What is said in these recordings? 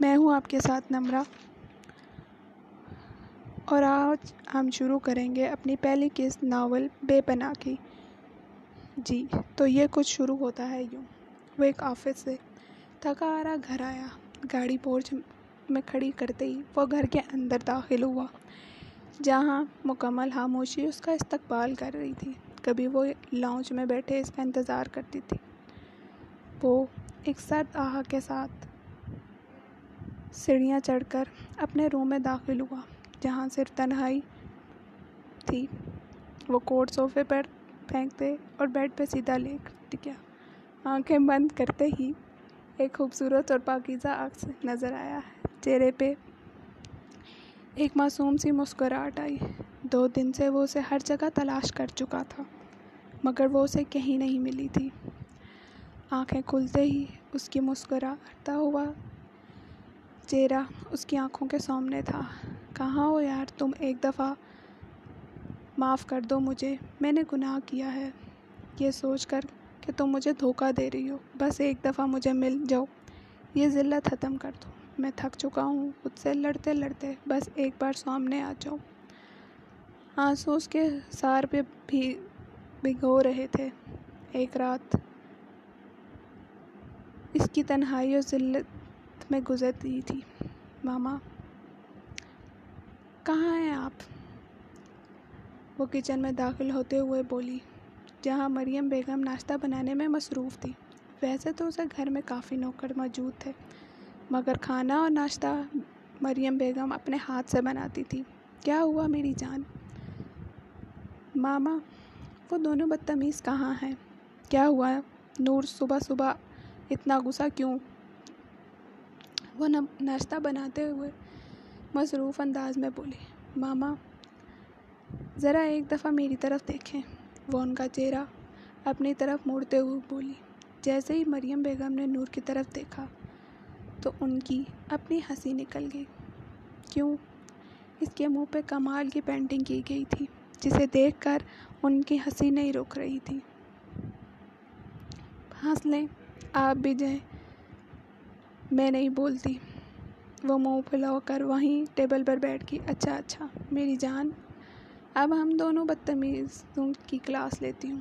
میں ہوں آپ کے ساتھ نمرہ۔ اور آج ہم شروع کریں گے اپنی پہلی قسط ناول بے پناہ کی۔ جی تو یہ کچھ شروع ہوتا ہے یوں۔ وہ ایک آفس سے تھکا آ رہا گھر آیا۔ گاڑی پورچ میں کھڑی کرتے ہی وہ گھر کے اندر داخل ہوا۔ جہاں مکمل خاموشی اس کا استقبال کر رہی تھی۔ کبھی وہ لاؤنج میں بیٹھے اس کا انتظار کرتی تھی۔ وہ ایک سرد آہ کے ساتھ سیڑھیاں چڑھ کر اپنے روم میں داخل ہوا، جہاں صرف تنہائی تھی۔ وہ کوٹ صوفے پر پھینک دے اور بیڈ پہ سیدھا لیٹ گیا۔ آنکھیں بند کرتے ہی ایک خوبصورت اور پاکیزہ عکس نظر آیا چہرے پہ ایک معصوم سی مسکراہٹ آئی۔ دو دن سے وہ اسے ہر جگہ تلاش کر چکا تھا، مگر وہ اسے کہیں نہیں ملی تھی۔ آنکھیں کھلتے ہی اس کی مسکراتا ہوا۔ چہرہ اس کی آنکھوں کے سامنے تھا۔ کہاں ہو یار تم؟ ایک دفعہ معاف کر دو مجھے۔ میں نے گناہ کیا ہے۔ یہ سوچ کر کہ تم مجھے دھوکہ دے رہی ہو۔ بس ایک دفعہ مجھے مل جاؤ۔ یہ ذلت ختم کر دو۔ میں تھک چکا ہوں۔ خود سے لڑتے لڑتے بس ایک بار سامنے آ جاؤ۔ آنسو اس کے سار پہ بھی بھگو رہے تھے۔ ایک رات کی تنہائی اور ذلت میں گزرتی تھی۔ ماما، کہاں ہیں آپ؟ وہ کچن میں داخل ہوتے ہوئے بولی، جہاں مریم بیگم ناشتہ بنانے میں مصروف تھی ویسے تو اسے گھر میں کافی نوکر موجود تھے، مگر کھانا اور ناشتہ مریم بیگم اپنے ہاتھ سے بناتی تھی۔ کیا ہوا میری جان؟ ماما، وہ دونوں بدتمیز کہاں ہیں؟ کیا ہوا نور صبح صبح اتنا غصہ کیوں؟ وہ ناشتہ بناتے ہوئے مصروف انداز میں بولی ماما، ذرا ایک دفعہ میری طرف دیکھیں وہ ان کا چہرہ اپنی طرف موڑتے ہوئے بولی، جیسے ہی مریم بیگم نے نور کی طرف دیکھا تو ان کی اپنی ہنسی نکل گئی۔ کیوں؟ اس کے منہ پہ کمال کی پینٹنگ کی گئی تھی، جسے دیکھ کر ان کی ہنسی نہیں رک رہی تھی۔ ہنس لیں۔ آپ بھی جائیں۔ میں نہیں بولتی۔ وہ منہ پھلا کر وہیں ٹیبل پر بیٹھ گئی۔ اچھا اچھا میری جان۔ اب ہم دونوں بدتمیزوں کی کلاس لیتی ہوں۔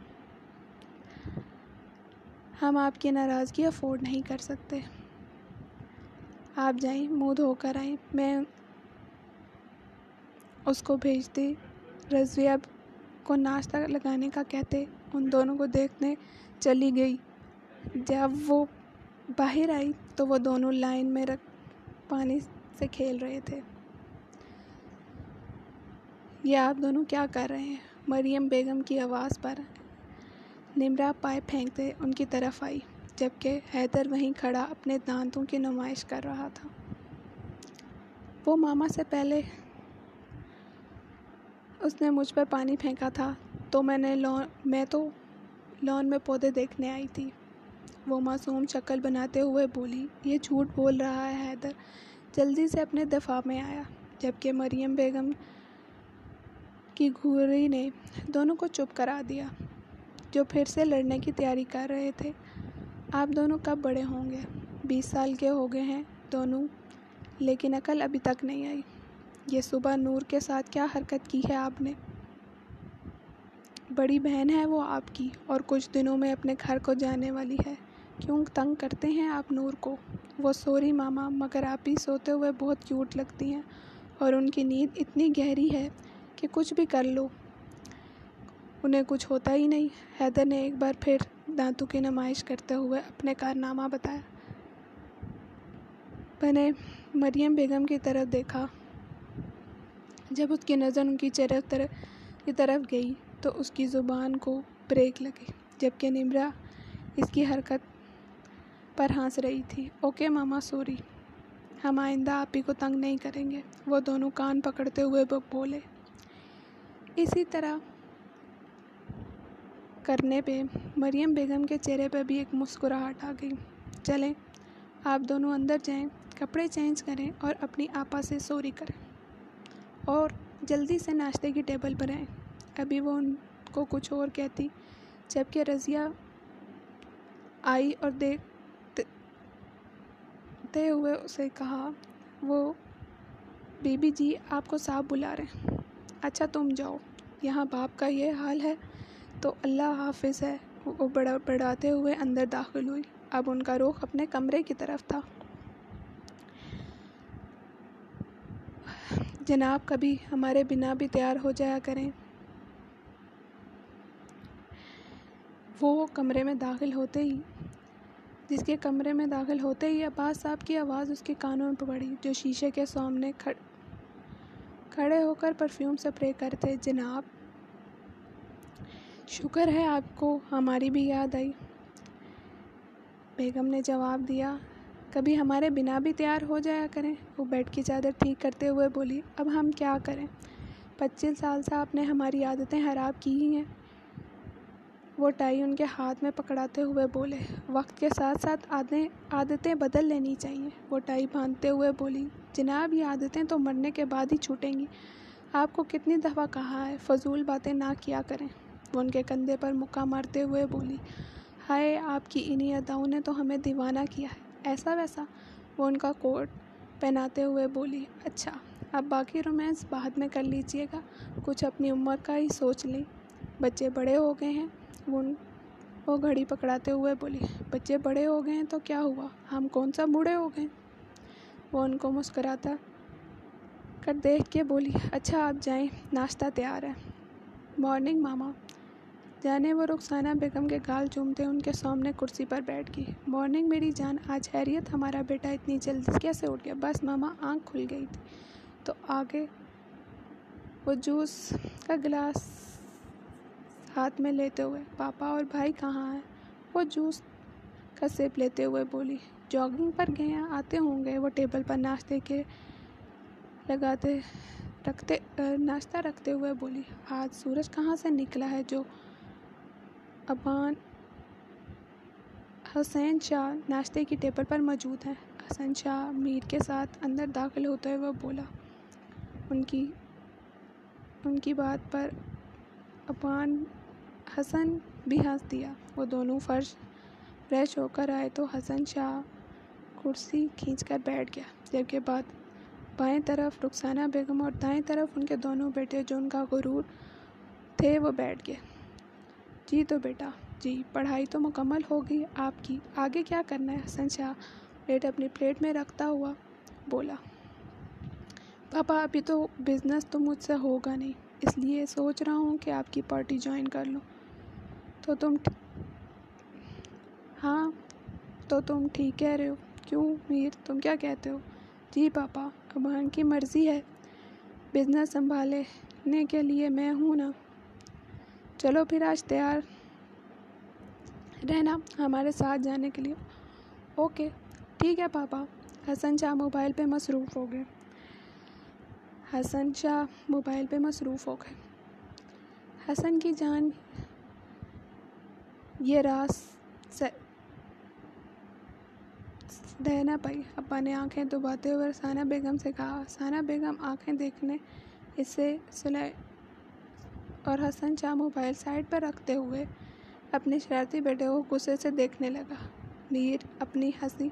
ہم آپ کی ناراضگی افورڈ نہیں کر سکتے۔ آپ جائیں، منہ دھو کر آئیں۔ میں اس کو بھیجتی۔ رضویہ کو ناشتہ لگانے کا کہتے۔ ان دونوں کو دیکھنے چلی گئی۔ جب وہ باہر آئی تو وہ دونوں لائن میں رکھ پانی سے کھیل رہے تھے۔ یہ آپ دونوں کیا کر رہے ہیں؟ مریم بیگم کی آواز پر نمرہ پائپ پھینکتے ان کی طرف آئی، جبکہ حیدر وہیں کھڑا اپنے دانتوں کی نمائش کر رہا تھا۔ وہ ماما سے پہلے اس نے مجھ پر پانی پھینکا تھا، تو میں نے لون میں تو لون میں پودے دیکھنے آئی تھی۔ وہ معصوم شکل بناتے ہوئے بولی، یہ جھوٹ بول رہا ہے حیدر۔ جلدی سے اپنے دفاع میں آیا۔ جبکہ مریم بیگم کی گھوری نے دونوں کو چپ کرا دیا، جو پھر سے لڑنے کی تیاری کر رہے تھے۔ آپ دونوں کب بڑے ہوں گے؟ بیس سال کے ہو گئے ہیں دونوں، لیکن عقل ابھی تک نہیں آئی۔ یہ صبح نور کے ساتھ کیا حرکت کی ہے آپ نے؟ بڑی بہن ہے وہ آپ کی اور کچھ دنوں میں اپنے گھر کو جانے والی ہے۔ کیوں تنگ کرتے ہیں آپ نور کو؟ وہ سوری ماما، مگر آپ بھی سوتے ہوئے بہت کیوٹ لگتی ہیں اور ان کی نیند اتنی گہری ہے کہ کچھ بھی کر لو۔ انہیں کچھ ہوتا ہی نہیں۔ حیدر نے ایک بار پھر دانتوں کی نمائش کرتے ہوئے اپنے کارنامہ بتایا۔ میں نے مریم بیگم کی طرف دیکھا۔ جب اس کی نظر ان کی چہرے کی طرف گئی تو اس کی زبان کو بریک لگی، جبکہ نمرہ اس کی حرکت پر ہنس رہی تھی۔ اوکے ماما سوری، ہم آئندہ آپ ہی کو تنگ نہیں کریں گے۔ وہ دونوں کان پکڑتے ہوئے بولے۔ اسی طرح کرنے پہ مریم بیگم کے چہرے پہ بھی ایک مسکراہٹ آ گئی۔ چلیں، آپ دونوں اندر جائیں، کپڑے چینج کریں اور اپنی آپا سے سوری کریں۔ اور جلدی سے ناشتے کی ٹیبل پر آئیں۔ ابھی وہ ان کو کچھ اور کہتی، جبکہ رضیہ آئی اور دیکھ کرتے ہوئے اسے کہا، وہ بی بی جی آپ کو صاحب بلا رہے ہیں۔ اچھا تم جاؤ۔ یہاں باپ کا یہ حال ہے۔ تو اللہ حافظ ہے۔ وہ بڑا بڑھاتے ہوئے اندر داخل ہوئی۔ اب ان کا رخ اپنے کمرے کی طرف تھا۔ جناب، کبھی ہمارے بنا بھی تیار ہو جایا کریں۔ وہ کمرے میں داخل ہوتے ہی جس کے کمرے میں داخل ہوتے ہی عباس صاحب کی آواز اس کے کانوں میں پڑی، جو شیشے کے سامنے کھڑے ہو کر پرفیوم سپرے کرتے۔ جناب، شکر ہے آپ کو، ہماری بھی یاد آئی۔ بیگم نے جواب دیا، کبھی ہمارے بنا بھی تیار ہو جایا کریں۔ وہ بیڈ کی چادر ٹھیک کرتے ہوئے بولی، اب ہم کیا کریں؟ پچیس سال سے آپ نے ہماری عادتیں خراب کی ہی ہیں۔ وہ ٹائی ان کے ہاتھ میں پکڑاتے ہوئے بولے، وقت کے ساتھ ساتھ عادتیں بدل لینی چاہیے۔ وہ ٹائی باندھتے ہوئے بولی، جناب، یہ عادتیں تو مرنے کے بعد ہی چھوٹیں گی۔ آپ کو کتنی دفعہ کہا ہے، فضول باتیں نہ کیا کریں۔ وہ ان کے کندھے پر مکہ مارتے ہوئے بولی، ہائے، آپ کی انہی اداؤں نے تو ہمیں دیوانہ کیا ہے۔ ایسا ویسا۔ وہ ان کا کوٹ پہناتے ہوئے بولی اچھا اب باقی رومانس بعد میں کر لیجیے گا۔ کچھ اپنی عمر کا ہی سوچ لیں۔ بچے بڑے ہو گئے ہیں۔ وہ وہ گھڑی پکڑاتے ہوئے بولی، بچے بڑے ہو گئے ہیں تو کیا ہوا؟ ہم کون سا بوڑھے ہو گئے وہ ان کو مسکراتا کر دیکھ کے بولی اچھا آپ جائیں، ناشتہ تیار ہے۔ مارننگ ماما۔ جانے وہ رخسانہ بیگم کے گال چومتے ان کے سامنے کرسی پر بیٹھ گئی۔ مارننگ، میری جان، آج خیریت ہمارا بیٹا اتنی جلدی کیسے اٹھ گیا؟ بس ماما، آنکھ کھل گئی تھی۔ تو آگے وہ جوس کا گلاس ہاتھ میں لیتے ہوئے، پاپا اور بھائی کہاں ہیں؟ وہ جوس کا سیپ لیتے ہوئے بولی، جاگنگ پر گئے ہیں، آتے ہوں گے۔ وہ ٹیبل پر ناشتے کے لگاتے رکھتے، ناشتہ رکھتے ہوئے بولی، آج سورج کہاں سے نکلا ہے جو ابان حسین شاہ ناشتے کی ٹیبل پر موجود ہیں؟ حسن شاہ میر کے ساتھ اندر داخل ہوتے ہوئے وہ بولا، ان کی ان کی بات پر ابان حسن بھی ہنس دیا۔ وہ دونوں فرش فریش ہو کر آئے تو حسن شاہ کرسی کھینچ کر بیٹھ گیا۔ جبکہ بعد بائیں طرف رخسانہ بیگم اور دائیں طرف ان کے دونوں بیٹے جو ان کا غرور تھے وہ بیٹھ گئے۔ جی تو بیٹا جی پڑھائی تو مکمل ہو گئی۔ آپ کی آگے کیا کرنا ہے؟ حسن شاہ پلیٹ اپنی پلیٹ میں رکھتا ہوا بولا، پاپا، ابھی تو بزنس تو مجھ سے ہوگا نہیں، اس لیے سوچ رہا ہوں کہ آپ کی پارٹی جوائن کر لوں۔ تو تم ہاں تو تم ٹھیک کہہ رہے ہو۔ کیوں میر؟ تم کیا کہتے ہو؟ جی پاپا ابان کی مرضی ہے۔ بزنس سنبھالنے کے لیے میں ہوں نا۔ چلو پھر آج تیار رہنا ہمارے ساتھ جانے کے لیے۔ اوکے۔ ٹھیک ہے پاپا۔ حسن شاہ موبائل پہ مصروف ہو گئے۔ حسن شاہ موبائل پہ مصروف ہو گئے۔ حسن کی جان یہ راز رہ نہ پائی ابا نے آنکھیں دباتے ہوئے ثانہ بیگم سے کہا ثانہ بیگم، آنکھیں دیکھنے اس سے اور حسن شاہ موبائل سائڈ پر رکھتے ہوئے اپنے شرارتی بیٹے کو غصے سے دیکھنے لگا۔ میر اپنی ہنسی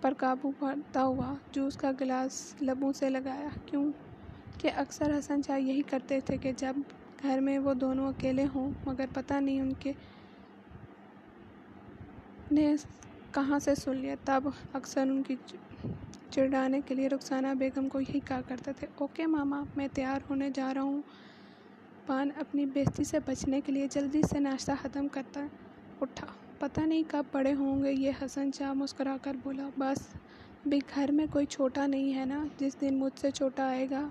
پر قابو پاتا ہوا جوس کا گلاس لبوں سے لگایا۔ کیوں کہ اکثر حسن شاہ یہی کرتے تھے کہ جب گھر میں وہ دونوں اکیلے ہوں، مگر پتہ نہیں ان کے نے کہاں سے سن لیا؟ تب اکثر ان کی چڑھانے کے لیے رخسانہ بیگم کو یہی کہا کرتے تھے، اوکے ماما، میں تیار ہونے جا رہا ہوں۔ پان اپنی بےزتی سے بچنے کے لیے جلدی سے ناشتہ ختم کرتا اٹھا۔ پتہ نہیں کب بڑے ہوں گے، یہ حسن شاہ مسکرا کر بولا، بس ابھی گھر میں کوئی چھوٹا نہیں ہے نا؟ جس دن مجھ سے چھوٹا آئے گا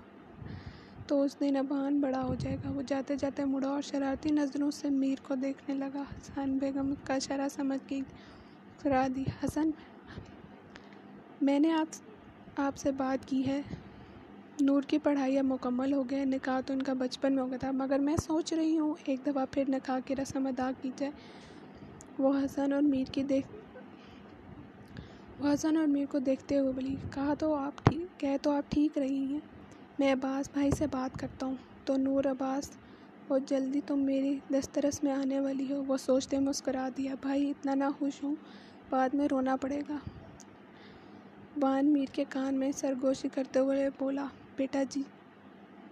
تو اس دن ابان بڑا ہو جائے گا۔ وہ جاتے جاتے مڑا اور شرارتی نظروں سے میر کو دیکھنے لگا۔ حسن بیگم کا شرح سمجھ گئی کرا دی۔ حسن، میں نے آپ آپ سے بات کی ہے۔ نور کی پڑھائی اب مکمل ہو گئے۔ نکاح تو ان کا بچپن میں ہو گیا تھا، مگر میں سوچ رہی ہوں، ایک دفعہ پھر نکاح کی رسم ادا کی جائے۔ وہ حسن اور میر کی دیکھ، وہ حسن اور میر کو دیکھتے ہوئے بولی، کہا تو آپ ٹھیک کہہ تو آپ ٹھیک رہی ہیں۔ میں عباس بھائی سے بات کرتا ہوں۔ تو نور عباس بہت جلدی تم میری دسترس میں آنے والی ہو وہ سوچتے مسکرا دیا۔ بھائی، اتنا نہ خوش ہوں، بعد میں رونا پڑے گا۔ وان میر کے کان میں سرگوشی کرتے ہوئے بولا، بیٹا جی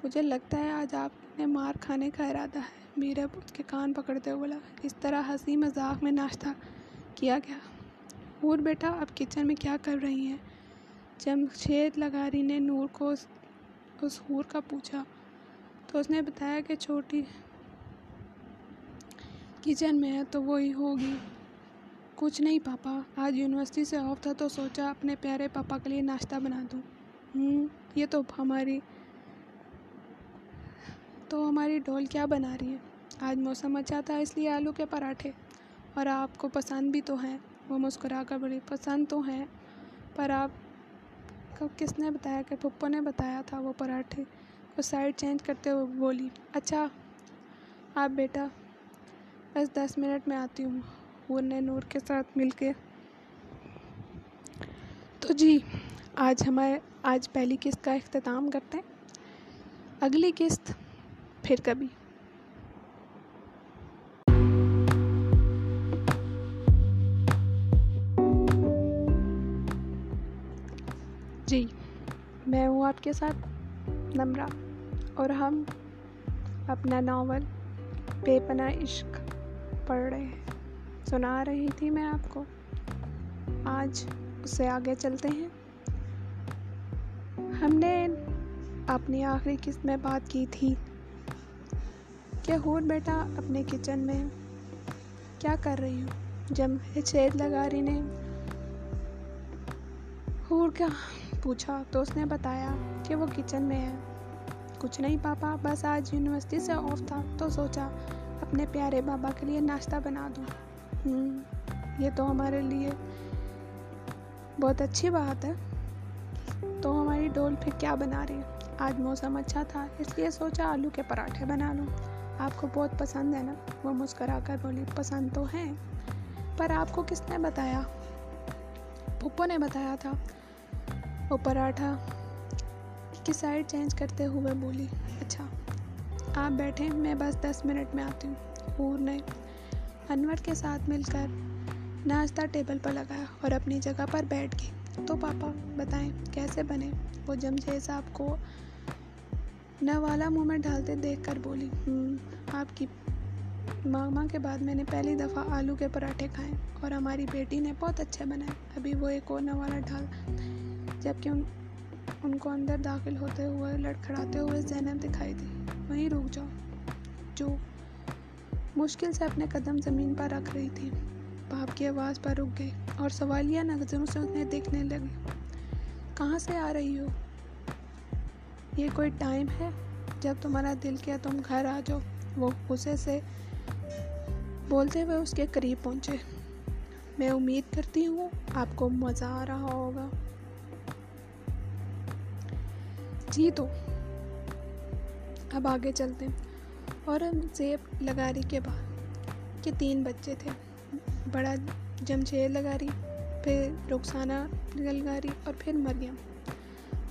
مجھے لگتا ہے آج آپ نے مار کھانے کا ارادہ ہے۔ میر اب اس کے کان پکڑتے ہوئے بولا، اس طرح ہنسی مذاق میں ناشتہ کیا گیا۔ اور بیٹا اب کچن میں کیا کر رہی ہیں؟ جمشید لگاری نے نور کو اس حور کا پوچھا۔ تو اس نے بتایا کہ چھوٹی کچن میں ہے تو وہی ہوگی۔ کچھ نہیں پاپا، آج یونیورسٹی سے آف تھا تو سوچا اپنے پیارے پاپا کے لیے ناشتہ بنا دوں۔ ہوں، یہ تو ہماری تو ہماری ڈول کیا بنا رہی ہے؟ آج موسم اچھا تھا اس لیے آلو کے پراٹھے۔ اور آپ کو پسند بھی تو ہیں، وہ مسکرا کر بڑی پسند تو ہیں، پر آپ کو کس نے بتایا کہ پھپھو نے بتایا تھا وہ پراٹھے کو سائڈ چینج کرتے ہوئے بولی اچھا آپ بیٹا، بس دس منٹ میں آتی ہوں حور نے نور کے ساتھ مل کے تو جی آج ہمارے، آج پہلی قسط کا اختتام کرتے ہیں۔ اگلی قسط پھر کبھی۔ جی میں ہوں آپ کے ساتھ نمرہ۔ اور ہم اپنا ناول بے پناہ عشق پڑھ رہے ہیں۔ سنا رہی تھی میں آپ کو۔ آج اس سے آگے چلتے ہیں۔ ہم نے اپنی آخری قسط میں بات کی تھی کہ ہور بیٹا اپنے کچن میں کیا کر رہی ہوں؟ جب چھید لگاری نے، ہور کا پوچھا تو اس نے بتایا کہ وہ کچن میں ہے۔ کچھ نہیں پاپا، بس آج یونیورسٹی سے آف تھا تو سوچا اپنے پیارے بابا کے لیے ناشتہ بنا دوں۔ یہ تو ہمارے لیے بہت اچھی بات ہے۔ تو ہماری ڈول پھر کیا بنا رہی ہے؟ آج موسم اچھا تھا، اس لیے سوچا آلو کے پراٹھے بنا لوں۔ آپ کو بہت پسند ہے نا؟ وہ مسکرا کر بولی، پسند تو ہیں، پر آپ کو کس نے بتایا؟ پھپھو نے بتایا تھا۔ وہ پراٹھا کی سائڈ چینج کرتے ہوئے بولی اچھا آپ بیٹھیں، میں بس دس منٹ میں آتی ہوں۔ حور نے انور کے ساتھ مل کر ناشتہ ٹیبل پر لگایا اور اپنی جگہ پر بیٹھ گئی۔ تو پاپا، بتائیں کیسے بنے؟ وہ جمشید صاحب کو نوالا منہ میں ڈالتے دیکھ کر بولی ہوں آپ کی ماما کے بعد میں نے پہلی دفعہ آلو کے پراٹھے کھائے اور ہماری بیٹی نے بہت اچھے بنائے۔ ابھی وہ ایک اور نوالا ڈال جبکہ ان ان کو اندر داخل ہوتے ہوئے، لڑکھڑاتے ہوئے زینب دکھائی دی۔ وہیں رک جاؤ، جو مشکل سے اپنے قدم زمین پر رکھ رہی تھی۔ باپ کی آواز پر رک گئی اور سوالیہ نظروں سے انہیں دیکھنے لگے کہاں سے آ رہی ہو؟ یہ کوئی ٹائم ہے؟ جب تمہارا دل کیا تم گھر آ جاؤ۔ وہ غصے سے بولتے ہوئے اس کے قریب پہنچے۔ میں امید کرتی ہوں آپ کو مزہ آ رہا ہوگا۔ جی تو۔ اب آگے چلتے ہیں۔ اور ہم زیب لگاری کے بعد کے تین بچے تھے۔ بڑا جمشید لگاری، پھر رخسانہ لگاری اور پھر مریم۔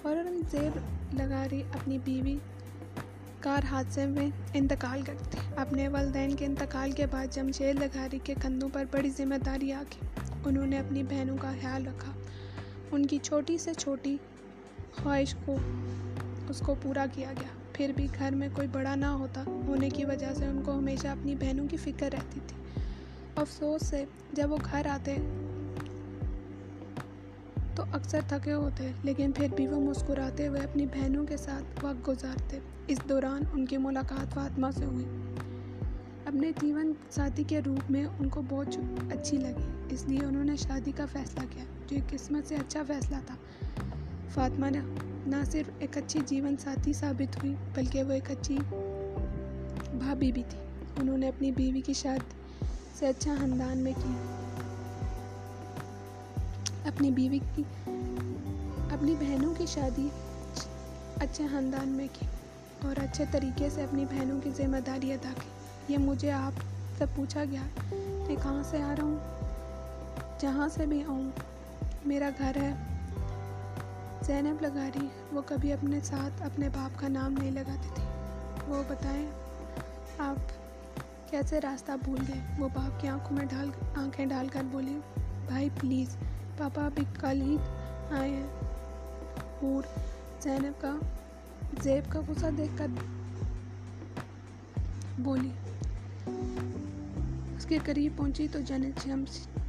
اور زیب لگاری اپنی بیوی کار حادثے میں انتقال کرتے اپنے والدین کے انتقال کے بعد جمشید لگاری کے کندھوں پر بڑی ذمہ داری آ گئی انہوں نے اپنی بہنوں کا خیال رکھا۔ ان کی چھوٹی سے چھوٹی خواہش کو اس کو پورا کیا گیا۔ پھر بھی گھر میں کوئی بڑا نہ ہوتا، ہونے کی وجہ سے ان کو ہمیشہ اپنی بہنوں کی فکر رہتی تھی۔ افسوس سے جب وہ گھر آتے تو اکثر تھکے ہوتے، لیکن پھر بھی وہ مسکراتے ہوئے اپنی بہنوں کے ساتھ وقت گزارتے۔ اس دوران ان کی ملاقات فاطمہ سے ہوئی۔ اپنے جیون ساتھی کے روپ میں ان کو بہت اچھی لگی، اس لیے انہوں نے شادی کا فیصلہ کیا، جو ایک قسمت سے اچھا فیصلہ تھا۔ فاطمہ نے نہ صرف ایک اچھی جیون ساتھی ثابت ہوئی، بلکہ وہ ایک اچھی بھابھی بھی تھی۔ انہوں نے اپنی بیوی کی شادی سے اچھا خاندان میں کی۔ اپنی بیوی کی، اپنی بہنوں کی شادی اچھے خاندان میں کی اور اچھے طریقے سے اپنی بہنوں کی ذمہ داری ادا کی۔ یہ مجھے آپ سے پوچھا گیا میں کہاں سے آ رہا ہوں، جہاں سے بھی آؤں، میرا گھر ہے زینب لگا رہی وہ کبھی اپنے ساتھ اپنے باپ کا نام نہیں لگاتی تھی وہ بتائیں، آپ کیسے راستہ بھول گئے؟ وہ باپ کی آنکھوں میں ڈال آنکھیں ڈال کر بولی بھائی پلیز، پاپا ابھی کل ہی آئے ہیں۔ حور زینب کا، زیب کا غصہ دیکھ کر بولی، اس کے قریب پہنچی تو جن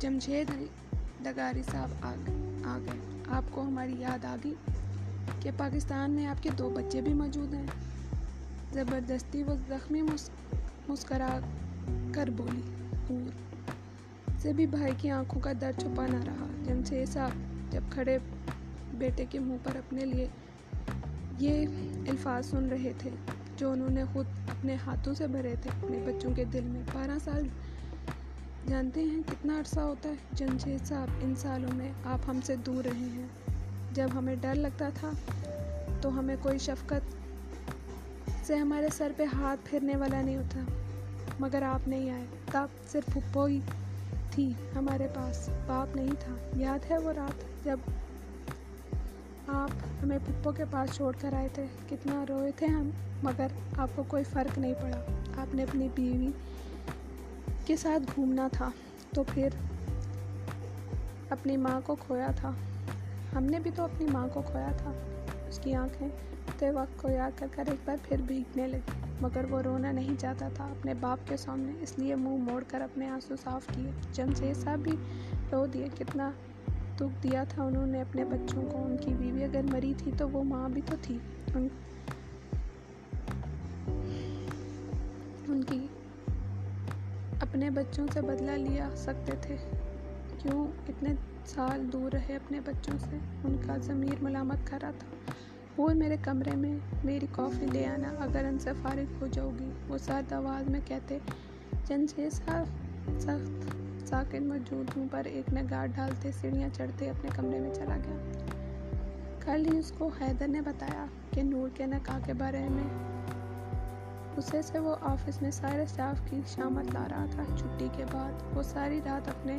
جمشید دگاری صاحب آ گئے۔ آپ کو ہماری یاد آ گئی کہ پاکستان میں آپ کے دو بچے بھی موجود ہیں۔ زبردستی وہ زخمی مسکرا کر بولی حور سے بھی بھائی کی آنکھوں کا درد چھپا نہ رہا۔ جمشید صاحب جب کھڑے بیٹے کے منہ پر اپنے لیے یہ الفاظ سن رہے تھے، جو انہوں نے خود اپنے ہاتھوں سے بھرے تھے۔ اپنے بچوں کے دل میں بارہ سال جانتے ہیں کتنا عرصہ ہوتا ہے جمشید صاحب ان سالوں میں آپ ہم سے دور رہے ہیں۔ جب ہمیں ڈر لگتا تھا تو ہمیں کوئی شفقت سے ہمارے سر پہ ہاتھ پھرنے والا نہیں ہوتا، مگر آپ نہیں آئے۔ تب صرف پھپھو ہی تھی ہمارے پاس، باپ نہیں تھا۔ یاد ہے وہ رات جب آپ ہمیں پپو کے پاس چھوڑ کر آئے تھے؟ کتنا روئے تھے ہم، مگر آپ کو کوئی فرق نہیں پڑا۔ آپ نے اپنی بیوی کے ساتھ گھومنا تھا تو پھر اپنی ماں کو کھویا تھا۔ ہم نے بھی تو اپنی ماں کو کھویا تھا۔ اس کی آنکھیں تے وقت کو یاد کر کر ایک بار پھر بھیگنے لگی مگر وہ رونا نہیں چاہتا تھا۔ اپنے باپ کے سامنے اس لیے منہ موڑ کر اپنے آنسو صاف کیے۔ جمشید صاحب بھی رو دیے، کتنا دکھ دیا تھا انہوں نے اپنے بچوں کو۔ ان کی بیوی اگر مری تھی تو وہ ماں بھی تو تھی۔ ان ان بچوں سے بدلہ لیا سکتے تھے۔ کیوں اتنے سال دور رہے اپنے بچوں سے؟ ان کا ضمیر ملامت کرا تھا۔ وہ میرے کمرے میں میری کافی لے آنا، اگر ان سے فارغ ہو جاؤ گی وہ سرد آواز میں کہتے چند چھ سال سخت ساکن موجود ہوں، پر ایک نگاہ ڈالتے سیڑھیاں چڑھتے اپنے کمرے میں چلا گیا۔ کل ہی اس کو حیدر نے بتایا کہ نور کے نکاح کے بارے میں اسے سے وہ آفس میں سارے اسٹاف کی شامت لا رہا تھا۔ چھٹی کے بعد وہ ساری رات اپنے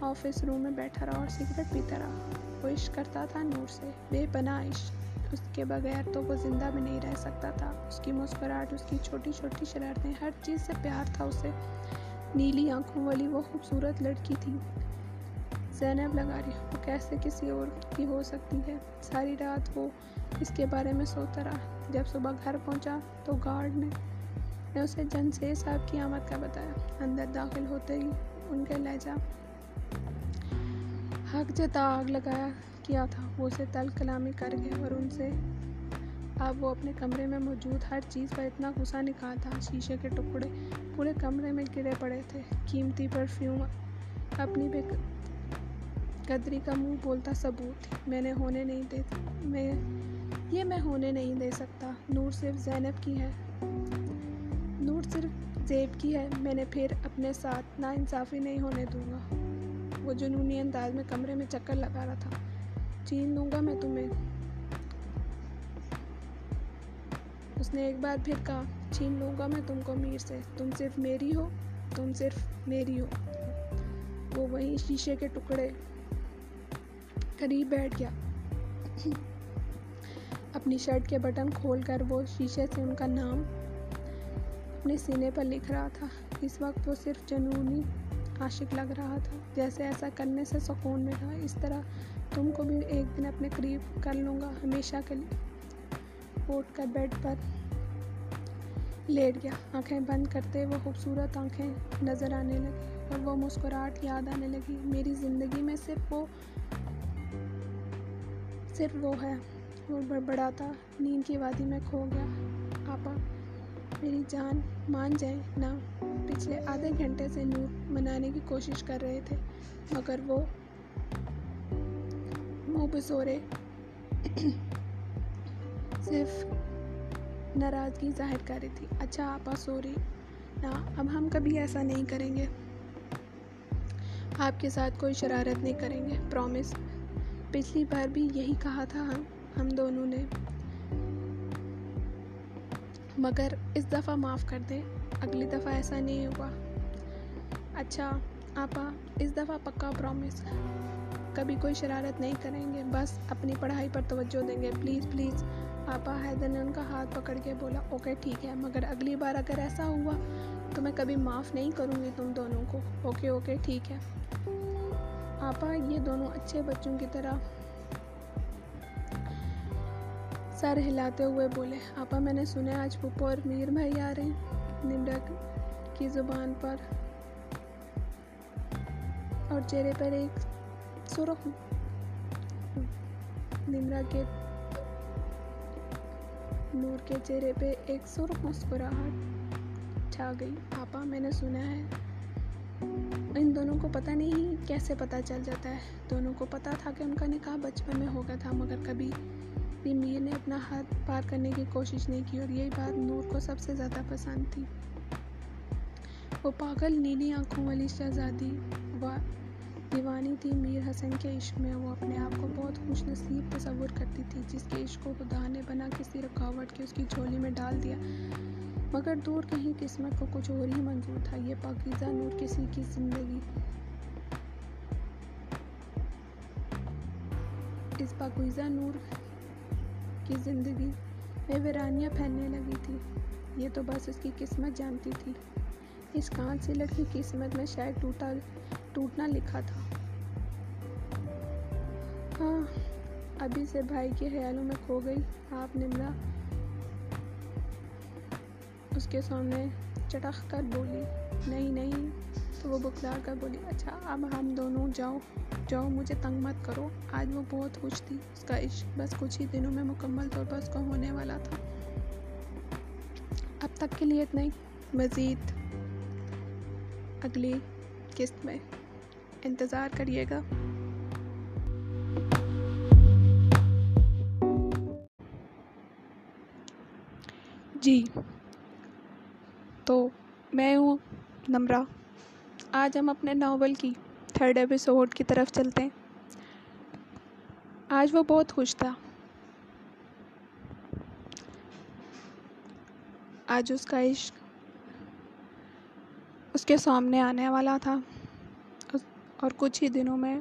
آفس روم میں بیٹھا رہا اور سگریٹ پیتا رہا۔ وہ عشق کرتا تھا نور سے۔ بے پناہ عشق۔ اس کے بغیر تو وہ زندہ بھی نہیں رہ سکتا تھا۔ اس کی مسکراہٹ، اس کی چھوٹی چھوٹی شرارتیں، ہر چیز سے پیار تھا۔ اسے نیلی آنکھوں والی وہ خوبصورت لڑکی تھی۔ زینب لگا رہی وہ کیسے کسی اور کی ہو سکتی ہے؟ ساری رات وہ اس کے بارے میں سوتا رہا۔ جب صبح گھر پہنچا تو گارڈ نے نے اسے جن سے صاحب کی آمد کا بتایا۔ اندر داخل ہوتے ہی ان کے لہجہ حق جتا آگ لگایا کیا تھا۔ وہ اسے تل کلامی کر گئے اور ان سے اب وہ اپنے کمرے میں موجود ہر چیز پر اتنا غصہ نکالتا شیشے کے ٹکڑے پورے کمرے میں گرے پڑے تھے۔ قیمتی پرفیوم اپنی بے قدری کا منہ بولتا ثبوت میں نے ہونے نہیں دے میں یہ میں ہونے نہیں دے سکتا۔ نور صرف زینب کی ہے۔ نور صرف زیب کی ہے۔ میں نے پھر اپنے ساتھ نا انصافی نہیں ہونے دوں گا۔ وہ جنونی انداز میں کمرے میں چکر لگا رہا تھا۔ چین دوں گا میں تمہیں۔ اس نے ایک بار پھر کہا چھین لوں گا میں تم کو میر سے۔ تم صرف میری ہو، تم صرف میری ہو۔ وہ وہیں شیشے کے ٹکڑے قریب بیٹھ گیا۔ اپنی شرٹ کے بٹن کھول کر وہ شیشے سے ان کا نام اپنے سینے پر لکھ رہا تھا۔ اس وقت وہ صرف جنونی عاشق لگ رہا تھا، جیسے ایسا کرنے سے سکون ملا۔ اس طرح تم کو بھی ایک دن اپنے قریب کر لوں گا، ہمیشہ کے لیے۔ اٹھ کر بیڈ پر لیٹ گیا۔ آنکھیں بند کرتے وہ خوبصورت آنکھیں نظر آنے لگی اور وہ مسکراہٹ یاد آنے لگی۔ میری زندگی میں صرف وہ صرف وہ ہے، وہ بڑبڑاتا نیند کی وادی میں کھو گیا۔ آپا، میری جان مان جائیں نہ پچھلے آدھے گھنٹے سے نور منانے کی کوشش کر رہے تھے، مگر وہ منہ بسورے صرف ناراضگی ظاہر کر رہی تھی۔ اچھا آپا، سوری۔ نہ اب ہم کبھی ایسا نہیں کریں گے۔ آپ کے ساتھ کوئی شرارت نہیں کریں گے، پرومس۔ پچھلی بار بھی یہی کہا تھا ہم ہم دونوں نے۔ مگر اس دفعہ معاف کر دیں، اگلی دفعہ ایسا نہیں ہوگا اچھا آپا، اس دفعہ پکا پرومس کبھی کوئی شرارت نہیں کریں گے، بس اپنی پڑھائی پر توجہ دیں گے۔ پلیز پلیز پاپا حیدر نے ان کا ہاتھ پکڑ کے بولا اوکے ٹھیک ہے، مگر اگلی بار اگر ایسا ہوا تو میں کبھی معاف نہیں کروں گی تم دونوں کو۔ اوکے اوکے ٹھیک ہے۔ آپا، یہ دونوں اچھے بچوں کی طرح سر ہلاتے ہوئے بولے، آپا، میں نے سنے آج پپو اور میر بھائی آ رہے ہیں۔ نمرا کی زبان پر اور چہرے پر ایک سرخ نمرا کے نور کے چہرے پہ ایک سرخ مسکراہٹ چھا گئی۔ پاپا میں نے سنا ہے ان دونوں کو پتہ نہیں کیسے پتہ چل جاتا ہے۔ دونوں کو پتہ تھا کہ ان کا نکاح بچپن میں ہو گیا تھا، مگر کبھی بھی میر نے اپنا ہاتھ پار کرنے کی کوشش نہیں کی اور یہی بات نور کو سب سے زیادہ پسند تھی۔ وہ پاگل نیلی آنکھوں والی شہزادی و دیوانی تھی۔ میر حسن کے عشق میں وہ اپنے آپ کو بہت خوش نصیب تصور کرتی تھی، جس کے عشق کو خدا نے بنا کسی رکاوٹ کے اس کی جھولی میں ڈال دیا۔ مگر دور کہیں قسمت کو کچھ اور ہی منظور تھا، یہ پاکیزہ نور کسی کی زندگی۔ اس پاکیزہ نور کی زندگی میں ویرانیاں پھیلنے لگی تھی۔ یہ تو بس اس کی قسمت جانتی تھی۔ اس کان سے لڑکی قسمت میں شاید ٹوٹا، ٹوٹنا لکھا تھا۔ ہاں ابھی سے بھائی کے خیالوں میں کھو گئی۔ آپ نمرا اس کے سامنے چٹخ کر بولی، نہیں نہیں، تو وہ بکلا کر بولی اچھا اب ہم دونوں جاؤ جاؤ، مجھے تنگ مت کرو۔ آج وہ بہت خوش تھی، اس کا عشق بس کچھ ہی دنوں میں مکمل طور پر اس کو ہونے والا تھا۔ اب تک کے لیے اتنا ہی۔ مزید اگلی قسط میں انتظار کریے گا۔ جی۔ تو میں ہوں نمرا آج ہم اپنے ناول کی تھرڈ ایپیسوڈ کی طرف چلتے ہیں۔ آج وہ بہت خوش تھا۔ آج اس کا عشق اس کے سامنے آنے والا تھا۔ اور کچھ ہی دنوں میں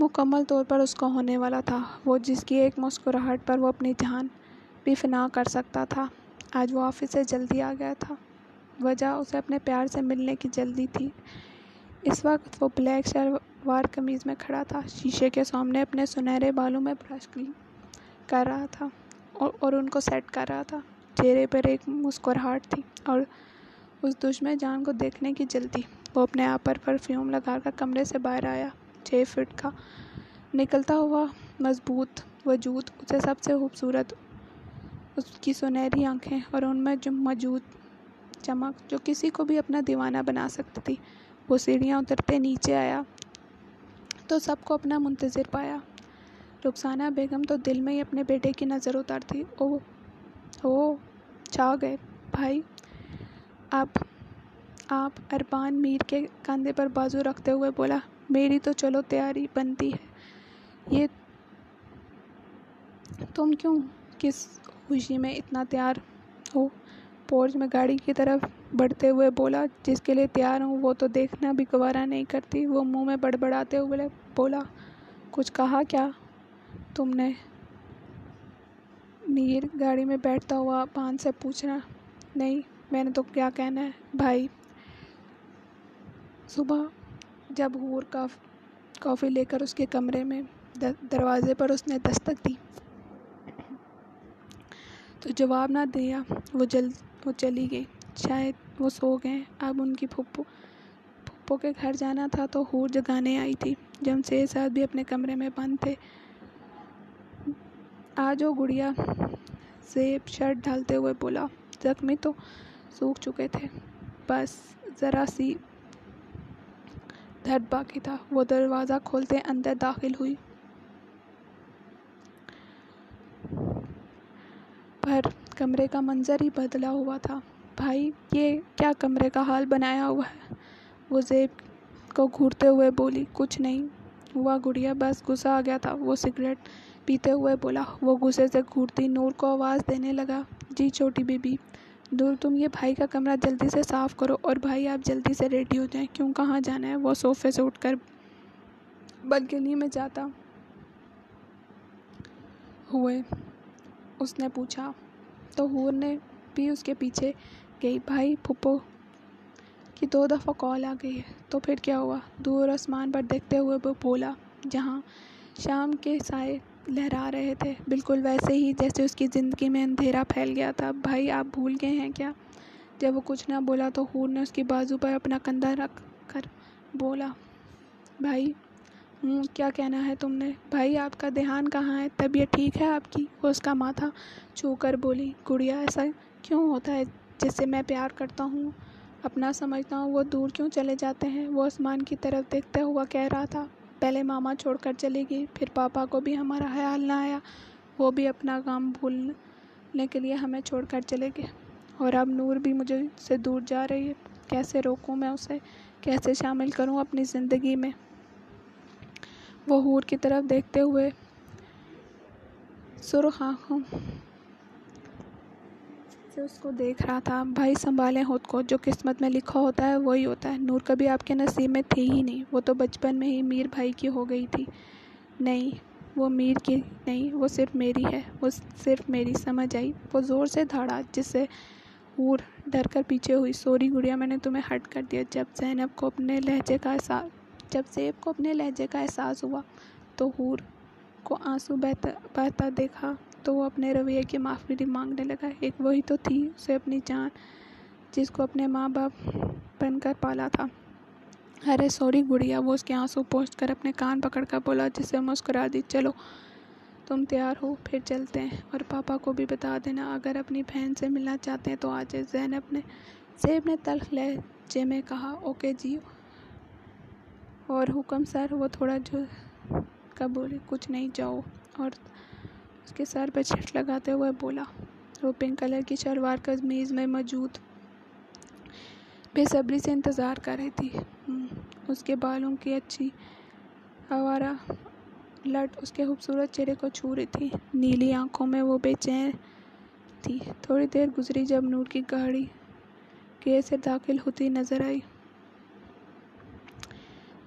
مکمل طور پر اس کو ہونے والا تھا۔ وہ جس کی ایک مسکراہٹ پر وہ اپنی جان بھی فنا کر سکتا تھا۔ آج وہ آفس سے جلدی آ گیا تھا۔ وجہ اسے اپنے پیار سے ملنے کی جلدی تھی۔ اس وقت وہ بلیک شلوار قمیض میں کھڑا تھا۔ شیشے کے سامنے اپنے سنہرے بالوں میں برش کلین کر رہا تھا اور اور ان کو سیٹ کر رہا تھا۔ چہرے پر ایک مسکراہٹ تھی اور اس دشمن جان کو دیکھنے کی جلدی وہ اپنے آپ پر پرفیوم لگا کر کمرے سے باہر آیا۔ چھ فٹ کا نکلتا ہوا مضبوط وجود اسے سب سے خوبصورت اس کی سنہری آنکھیں اور ان میں جو موجود چمک، جو کسی کو بھی اپنا دیوانہ بنا سکتی تھی۔ وہ سیڑھیاں اترتے نیچے آیا تو سب کو اپنا منتظر پایا۔ رخسانہ بیگم تو دل میں ہی اپنے بیٹے کی نظر اتارتی او او چھا گئے۔ بھائی، اب، آپ اربان میر کے کاندھے پر بازو رکھتے ہوئے بولا، میری تو چلو تیاری بنتی ہے۔ یہ تم کیوں، کس خوشی میں اتنا تیار ہو پورچ میں گاڑی کی طرف بڑھتے ہوئے بولا، جس کے لیے تیار ہوں وہ تو دیکھنا بھی گوارا نہیں کرتی۔ وہ منہ میں بڑبڑاتے ہوئے بولا، کچھ کہا کیا؟ تم نے میر گاڑی میں بیٹھتا ہوا پان سے پوچھنا، نہیں، میں نے تو کیا کہنا ہے بھائی؟ صبح جب ہور کافی لے کر اس کے کمرے میں دروازے پر اس نے دستک دی۔ تو جواب نہ دیا وہ جلد وہ چلی گئی۔ شاید وہ سو گئے۔ اب ان کی پھپھو پھپھو کے گھر جانا تھا تو ہور جگانے آئی تھی۔ جب سے ساتھ بھی اپنے کمرے میں بند تھے آج وہ گڑیا زیب شرٹ ڈالتے ہوئے بولا، زخمی تو سوکھ چکے تھے، بس ذرا سی درد باقی تھا۔ وہ دروازہ کھولتے اندر داخل ہوئی۔ پر کمرے کا منظر ہی بدلا ہوا تھا۔ بھائی، یہ کیا کمرے کا حال بنایا ہوا ہے؟ وہ زیب کو گھورتے ہوئے بولی، کچھ نہیں۔ ہوا گڑیا، بس غصہ آ گیا تھا۔ وہ سگریٹ پیتے ہوئے بولا۔ وہ غصے سے گھورتی نور کو آواز دینے لگا۔ جی چھوٹی بی بی دور تم یہ بھائی کا کمرہ جلدی سے صاف کرو اور بھائی آپ جلدی سے ریڈی ہو جائیں۔ کیوں کہاں جانا ہے؟ وہ صوفے سے اٹھ کر بلکنی میں جاتا ہوئے اس نے پوچھا۔ تو ہور نے بھی اس کے پیچھے گئی۔ بھائی پھپھو کی دو دفعہ کال آ گئی ہے۔ تو پھر کیا ہوا؟ دور آسمان پر دیکھتے ہوئے وہ بولا، جہاں شام کے سائے لہرا رہے تھے، بالکل ویسے ہی جیسے اس کی زندگی میں اندھیرا پھیل گیا تھا۔ بھائی آپ بھول گئے ہیں کیا؟ جب وہ کچھ نہ بولا تو حور نے اس کی بازو پر اپنا کندھا رکھ کر بولا، بھائی کیا کہنا ہے تم نے؟ بھائی، آپ کا دھیان کہاں ہے؟ طبیعت ٹھیک ہے آپ کی؟ وہ اس کا ماتھا چھو کر بولی، گڑیا، ایسا کیوں ہوتا ہے جس سے میں پیار کرتا ہوں؟ اپنا سمجھتا ہوں، وہ دور کیوں چلے جاتے ہیں؟ وہ آسمان کی طرف دیکھتا ہوا کہہ رہا تھا، پہلے ماما چھوڑ کر چلی گئی، پھر پاپا کو بھی ہمارا خیال نہ آیا۔ وہ بھی اپنا کام بھولنے کے لیے ہمیں چھوڑ کر چلے گئے۔ اور اب نور بھی مجھے سے دور جا رہی ہے۔ کیسے روکوں میں اسے؟ کیسے شامل کروں اپنی زندگی میں؟ وہ حور کی طرف دیکھتے ہوئے سرخ آنکھوں سے اس کو دیکھ رہا تھا۔ بھائی سنبھالیں خود کو، جو قسمت میں لکھا ہوتا ہے وہی ہوتا ہے۔ نور کبھی آپ کے نصیب میں تھی ہی نہیں۔ وہ تو بچپن میں ہی میر بھائی کی ہو گئی تھی۔ نہیں، وہ میر کی نہیں، وہ صرف میری ہے۔ وہ صرف میری سمجھ آئی۔ وہ زور سے دھاڑا، جس سے حور ڈر کر پیچھے ہوئی۔ سوری گڑیا، میں نے تمہیں ہٹ کر دیا۔ جب زینب کو اپنے لہجے کا احساس جب زیب کو اپنے لہجے کا احساس ہوا تو حور کو آنسو بہتا بہتا دیکھا تو وہ اپنے رویے کی معافی مانگنے لگا۔ ایک وہی تو تھی، اسے اپنی جان، جس کو اپنے ماں باپ بن کر پالا تھا۔ ارے سوری گڑیا، وہ اس کے آنسو پوچھ کر اپنے کان پکڑ کر بولا، جسے مسکرا دی، چلو تم تیار ہو، پھر چلتے ہیں۔ اور پاپا کو بھی بتا دینا، اگر اپنی بہن سے ملنا چاہتے ہیں تو آ جائے زینب نے زیب نے تلخ لہجے میں کہا، اوکے جی اور حکم سر وہ تھوڑا جو کا بولے، کچھ نہیں، جاؤ۔ اور اس کے سر پہ چھٹ لگاتے ہوئے بولا، وہ پنک کلر کی شلوار، قمیض میں موجود بے صبری سے انتظار کر رہی تھی۔ اس کے بالوں کی اچھی آوارہ لٹ اس کے خوبصورت چہرے کو چھو رہی تھی۔ نیلی آنکھوں میں وہ بے چین تھی۔ تھوڑی دیر گزری جب نور کی گاڑی گیٹ سے داخل ہوتی نظر آئی۔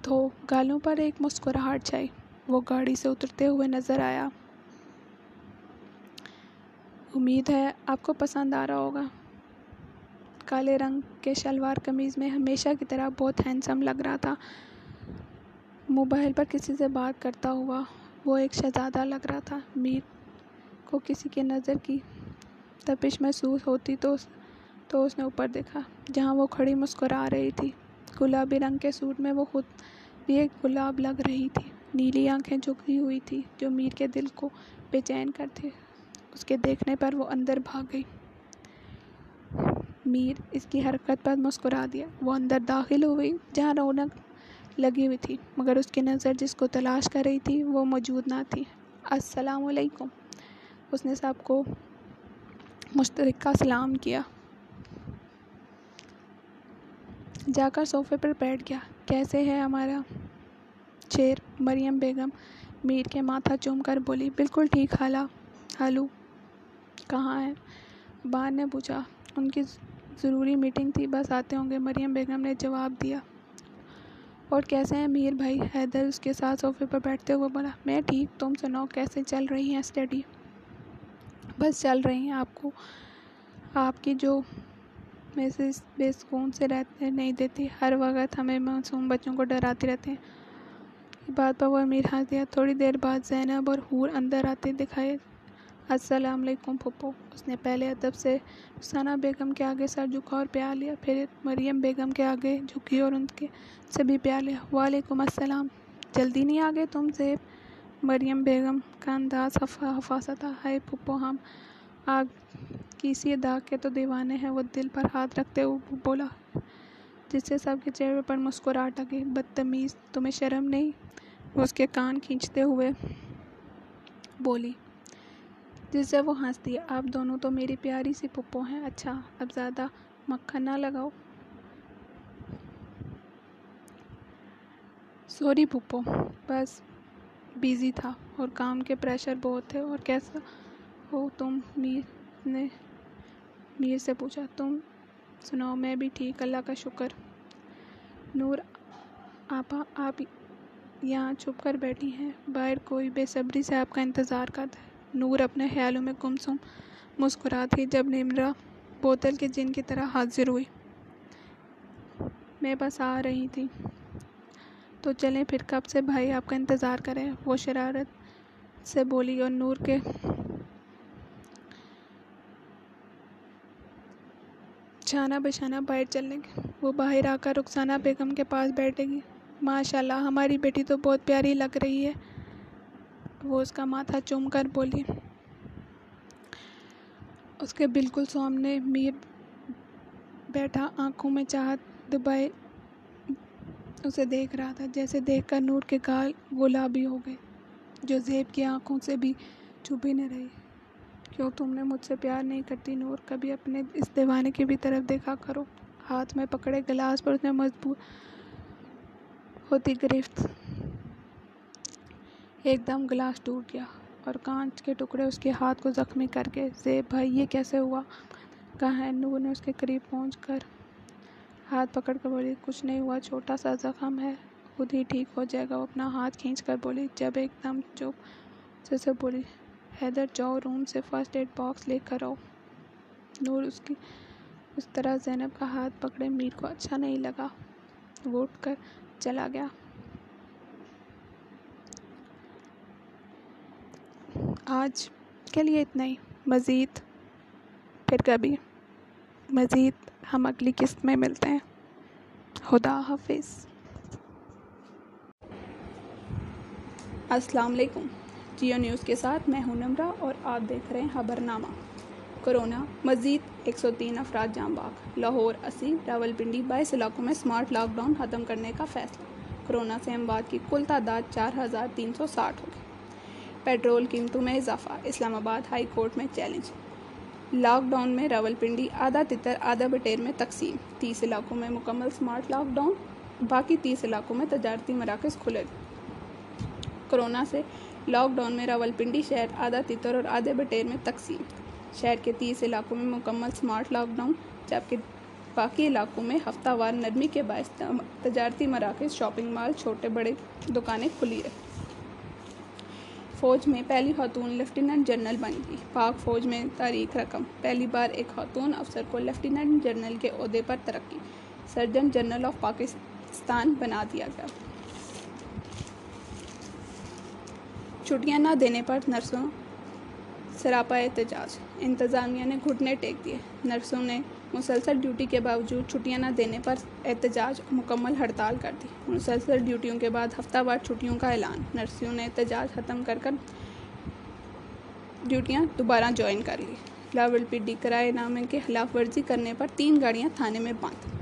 تو گالوں پر ایک مسکراہٹ چھائی۔ وہ گاڑی سے اترتے ہوئے نظر آیا۔ امید ہے آپ کو پسند آ رہا ہوگا۔ کالے رنگ کے شلوار قمیض میں ہمیشہ کی طرح بہت ہینڈسم لگ رہا تھا۔ موبائل پر کسی سے بات کرتا ہوا وہ ایک شہزادہ لگ رہا تھا۔ میر کو کسی کے نظر کی تپش محسوس ہوتی تو تو اس نے اوپر دیکھا، جہاں وہ کھڑی مسکرا رہی تھی۔ گلابی رنگ کے سوٹ میں وہ خود بھی ایک گلاب لگ رہی تھی۔ نیلی آنکھیں جھکی ہوئی تھی جو میر کے دل کو بے چین کرتے۔ اس کے دیکھنے پر وہ اندر بھاگ گئی۔ میر اس کی حرکت پر مسکرا دیا۔ وہ اندر داخل ہو گئی جہاں رونق لگی ہوئی تھی، مگر اس کی نظر جس کو تلاش کر رہی تھی وہ موجود نہ تھی۔ السلام علیکم۔ اس نے سب کو مشترکہ سلام کیا۔ جا کر صوفے پر بیٹھ گیا۔ کیسے ہے ہمارا شیر مریم بیگم؟ میر کے ماتھا چوم کر بولی، بالکل ٹھیک خالہ ہلو کہاں ہے بان نے پوچھا۔ ان کی ضروری میٹنگ تھی، بس آتے ہوں گے۔ مریم بیگم نے جواب دیا۔ اور کیسے ہیں میر بھائی؟ حیدر اس کے ساتھ صوفے پر بیٹھتے ہوئے بولا، میں ٹھیک، تم سناؤ کیسے چل رہی ہیں اسٹڈی؟ بس چل رہی ہیں آپ کو، آپ کی جو میسز بے سکون سے رہتے نہیں دیتی۔ ہر وقت ہمیں معصوم بچوں کو ڈراتی رہتے ہیں۔ بات پر امیر ہنس دیا تھوڑی دیر بعد زینب اور حور اندر آتے دکھائے۔ السلام علیکم پھپھو۔ اس نے پہلے ادب سے رخسانہ بیگم کے آگے سر جھکا اور پیار لیا۔ پھر مریم بیگم کے آگے جھکی اور ان کے سے بھی پیار لیا۔ وعلیکم السلام۔ جلدی نہیں آگے تم زیب؟ مریم بیگم کا انداز حفاظہ تھا۔ ہائے پھپھو، ہم آگ کسی داغ کے تو دیوانے ہیں وہ دل پر ہاتھ رکھتے ہوئے بولا، جس سے سب کے چہرے پر مسکراہٹ آ گئی بدتمیز، تمہیں شرم نہیں؟ وہ اس کے کان کھینچتے ہوئے بولی، جس سے وہ ہنس دیا آپ دونوں تو میری پیاری سی پپو ہیں اچھا اب زیادہ مکھن نہ لگاؤ۔ سوری پپو بس بیزی تھا اور کام کے پریشر بہت تھے، اور کیسا ہو تم، میر نے میر سے پوچھا، تم سناؤ، میں بھی ٹھیک، اللہ کا شکر۔ نور، آپا، آپ یہاں چھپ کر بیٹھی ہیں۔ باہر کوئی بے صبری سے آپ کا انتظار کرتا ہے۔ نور اپنے خیالوں میں گمسم مسکرا تھی جب نمرا بوتل کے جن کی طرح حاضر ہوئی۔ میں بس آ رہی تھی۔ تو چلیں پھر، کب سے بھائی آپ کا انتظار کریں وہ شرارت سے بولی اور نور کے چھانا بچھانا باہر چلنے گے وہ باہر آ کر رخسانہ بیگم کے پاس بیٹھے گی۔ ماشاء اللہ ہماری بیٹی تو بہت پیاری لگ رہی ہے۔ وہ اس کا ماتھا چوم کر بولی، اس کے بالکل سامنے میر بیٹھا، آنکھوں میں چاہت دبائے اسے دیکھ رہا تھا۔ جیسے دیکھ کر نور کے گال گلابی ہو گئے، جو زیب کی آنکھوں سے بھی چھپی نہ رہی۔ کیوں تم نے مجھ سے پیار نہیں کرتی نور؟ کبھی اپنے اس دیوانے کی بھی طرف دیکھا کرو۔ ہاتھ میں پکڑے گلاس پر اس نے مضبوط ہوتی گرفت۔ ایک دم گلاس ٹوٹ گیا اور کانچ کے ٹکڑے اس کے ہاتھ کو زخمی کر کے زیب بھائی، یہ کیسے ہوا؟ کہاں ہے؟ نور نے اس کے قریب پہنچ کر ہاتھ پکڑ کر بولی، کچھ نہیں ہوا، چھوٹا سا زخم ہے، خود ہی ٹھیک ہو جائے گا۔ وہ اپنا ہاتھ کھینچ کر بولی، جب ایک دم چپ سے بولی حیدر جاؤ، روم سے فرسٹ ایڈ باکس لے کر آؤ۔ نور اس کی، اس طرح زینب کا ہاتھ پکڑے، میر کو اچھا نہیں لگا۔ وہ اٹھ کر چلا گیا۔ آج کے لیے اتنا ہی۔ مزید، پھر کبھی۔ مزید، ہم اگلی قسط میں ملتے ہیں۔ خدا حافظ۔ السلام علیکم۔ جیو نیوز کے ساتھ میں ہوں نمرہ اور آپ دیکھ رہے ہیں خبر نامہ کرونا، مزید ایک سو تین افراد جام باغ۔ لاہور، اسی راول پنڈی بائیس علاقوں میں سمارٹ لاک ڈاؤن ختم کرنے کا فیصلہ۔ کرونا سے اموات کی کل تعداد چار ہزار تین سو ساٹھ ہو گئی۔ پیٹرول قیمتوں میں اضافہ۔ اسلام آباد ہائی کورٹ میں چیلنج۔ لاک ڈاؤن میں راول پنڈی آدھا تتر، آدھا بٹیر میں تقسیم۔ تیس علاقوں میں مکمل سمارٹ لاک ڈاؤن باقی تیس علاقوں میں تجارتی مراکز کھلے۔ کرونا سے لاک ڈاؤن میں راول پنڈی شہر، آدھا تیتر اور آدھے بٹیر میں تقسیم۔ شہر کے تیس علاقوں میں مکمل سمارٹ لاک ڈاؤن، جبکہ باقی علاقوں میں ہفتہ وار نرمی کے باعث تجارتی مراکز، شاپنگ مال، چھوٹے بڑے دکانیں کھلی رہی فوج میں پہلی خاتون لیفٹیننٹ جنرل بن گئی پاک فوج میں تاریخ رقم۔ پہلی بار ایک خاتون افسر کو لیفٹیننٹ جنرل کے عہدے پر ترقی۔ سرجن جنرل آف پاکستان بنا دیا گیا۔ چھٹیاں نہ دینے پر نرسوں سراپا احتجاج۔ انتظامیہ نے گھٹنے ٹیک دیے۔ نرسوں نے مسلسل ڈیوٹی کے باوجود چھٹیاں نہ دینے پر احتجاج مکمل ہڑتال کر دی۔ مسلسل ڈیوٹیوں کے بعد ہفتہ وار چھٹیوں کا اعلان۔ نرسوں نے احتجاج ختم کر کر ڈیوٹیاں دوبارہ جوائن کر لی۔ لاول پی ڈی کرائے نامے کے خلاف ورزی کرنے پر تین گاڑیاں تھانے میں بند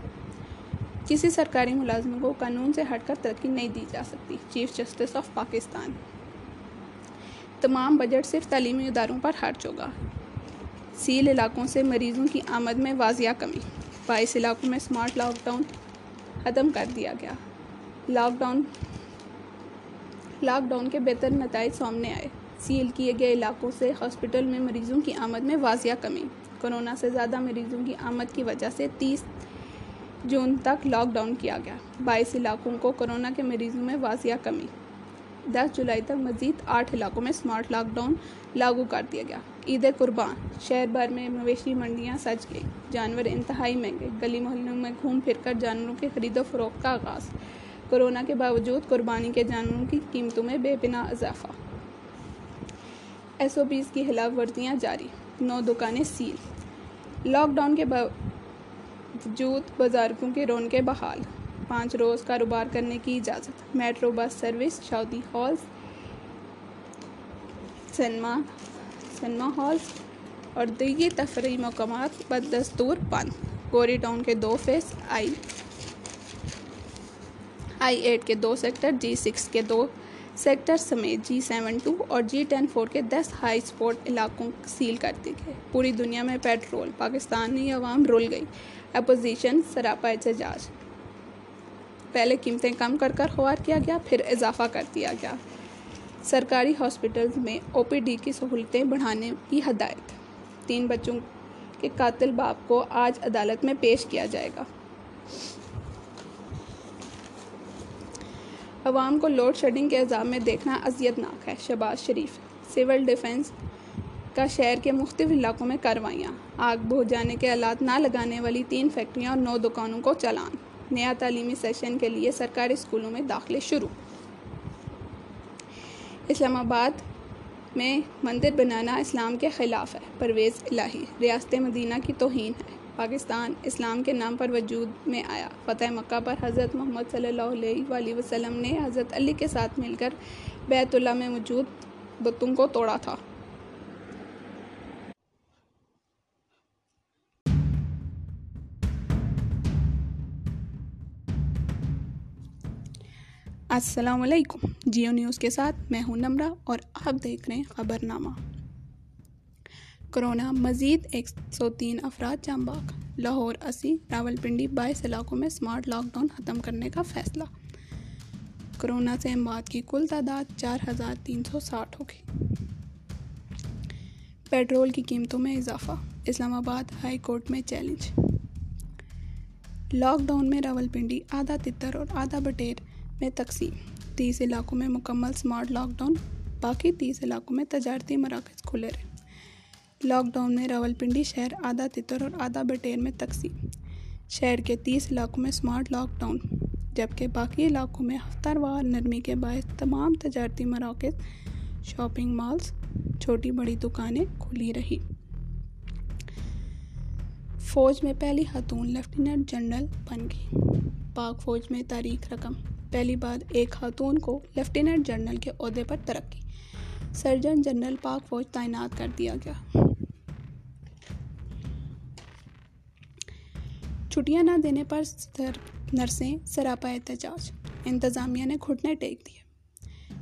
کسی سرکاری ملازم کو قانون سے ہٹ کر ترقی نہیں دی جا سکتی۔ Chief justice of Pakistan. تمام بجٹ صرف تعلیمی اداروں پر خرچ ہوگا۔ سیل علاقوں سے مریضوں کی آمد میں واضح کمی۔ بائیس علاقوں میں سمارٹ لاک ڈاؤن ختم کر دیا گیا۔ لاک ڈاؤن لاک ڈاؤن کے بہتر نتائج سامنے آئے۔ سیل کیے گئے علاقوں سے ہاسپٹل میں مریضوں کی آمد میں واضح کمی۔ کرونا سے زیادہ مریضوں کی آمد کی وجہ سے تیس جون تک لاک ڈاؤن کیا گیا۔ بائیس علاقوں کو کرونا کے مریضوں میں واضح کمی۔ دس جولائی تک مزید آٹھ علاقوں میں سمارٹ لاک ڈاؤن لاگو کر دیا گیا۔ عید قربان، شہر بھر میں مویشی منڈیاں سج گئی جانور انتہائی مہنگے، گلی محلوں میں گھوم پھر کر جانوروں کے خرید و فروخت کا آغاز۔ کرونا کے باوجود قربانی کے جانوروں کی قیمتوں میں بے پناہ اضافہ۔ ایس او پیز کی خلاف ورزیاں جاری۔ نو دکانیں سیل۔ لاک ڈاؤن کے باوجود بازارکوں کے رونقیں بحال۔ پانچ روز کاروبار کرنے کی اجازت۔ میٹرو بس سروس شادی ہالز سنیما سنیما ہالز اور دیگر تفریحی مقامات بدستور بند گوری ٹاؤن کے دو فیس، آئی آئی ایٹ کے دو سیکٹر جی سکس کے دو سیکٹر سمیت جی سیون ٹو اور جی ٹین فور کے دس ہائی اسپورٹ علاقوں سیل کر دی گئے پوری دنیا میں پیٹرول، پاکستانی عوام رول گئی۔ اپوزیشن، سراپا احتجاج۔ پہلے قیمتیں کم کر کر خوار کیا گیا، پھر اضافہ کر دیا گیا۔ سرکاری ہاسپٹلز میں او پی ڈی کی سہولتیں بڑھانے کی ہدایت۔ تین بچوں کے قاتل باپ کو آج عدالت میں پیش کیا جائے گا۔ عوام کو لوڈ شیڈنگ کے عذاب میں دیکھنا اذیت ناک ہے۔ شہباز شریف، سول ڈیفنس کا شہر کے مختلف علاقوں میں کاروائیاں۔ آگ بہت جانے کے آلات نہ لگانے والی تین فیکٹریاں اور نو دکانوں کو چلان نیا تعلیمی سیشن کے لیے سرکاری اسکولوں میں داخلے شروع۔ اسلام آباد میں مندر بنانا اسلام کے خلاف ہے۔ پرویز الہی، ریاست مدینہ کی توہین ہے۔ پاکستان اسلام کے نام پر وجود میں آیا۔ فتح مکہ پر حضرت محمد صلی اللہ علیہ وآلہ وسلم نے حضرت علی کے ساتھ مل کر بیت اللہ میں موجود بتوں کو توڑا تھا۔ السلام علیکم۔ جیو نیوز کے ساتھ میں ہوں نمرہ اور آپ دیکھ رہے ہیں خبر نامہ کرونا مزید ایک سو تین افراد جام باغ۔ لاہور، اسی راول پنڈی بائیس علاقوں میں سمارٹ لاک ڈاؤن ختم کرنے کا فیصلہ۔ کرونا سے اموات کی کل تعداد چار ہزار تین سو ساٹھ ہوگی پیٹرول کی قیمتوں میں اضافہ۔ اسلام آباد ہائی کورٹ میں چیلنج۔ لاک ڈاؤن میں راول پنڈی آدھا تتر اور آدھا بٹیر۔ میں تقسیم۔ تیس علاقوں میں مکمل سمارٹ لاک ڈاؤن باقی تیس علاقوں میں تجارتی مراکز کھلے رہے۔ لاک ڈاؤن میں راول پنڈی شہر، آدھا تتر اور آدھا بٹیر میں تقسیم۔ شہر کے تیس علاقوں میں سمارٹ لاک ڈاؤن جبکہ باقی علاقوں میں ہفتہ وار نرمی کے باعث تمام تجارتی مراکز شاپنگ مالز چھوٹی بڑی دکانیں کھلی رہی۔ فوج میں پہلی خاتون لیفٹیننٹ جنرل بن گئی۔ پاک فوج میں تاریخ رقم پہلی بار ایک خاتون کو لیفٹیننٹ جنرل کے عہدے پر ترقی۔ سرجن جنرل پاک فوج تعینات کر دیا گیا۔ چھٹیاں نہ دینے پر نرسیں سراپا احتجاج۔ انتظامیہ نے گھٹنے ٹیک دیے۔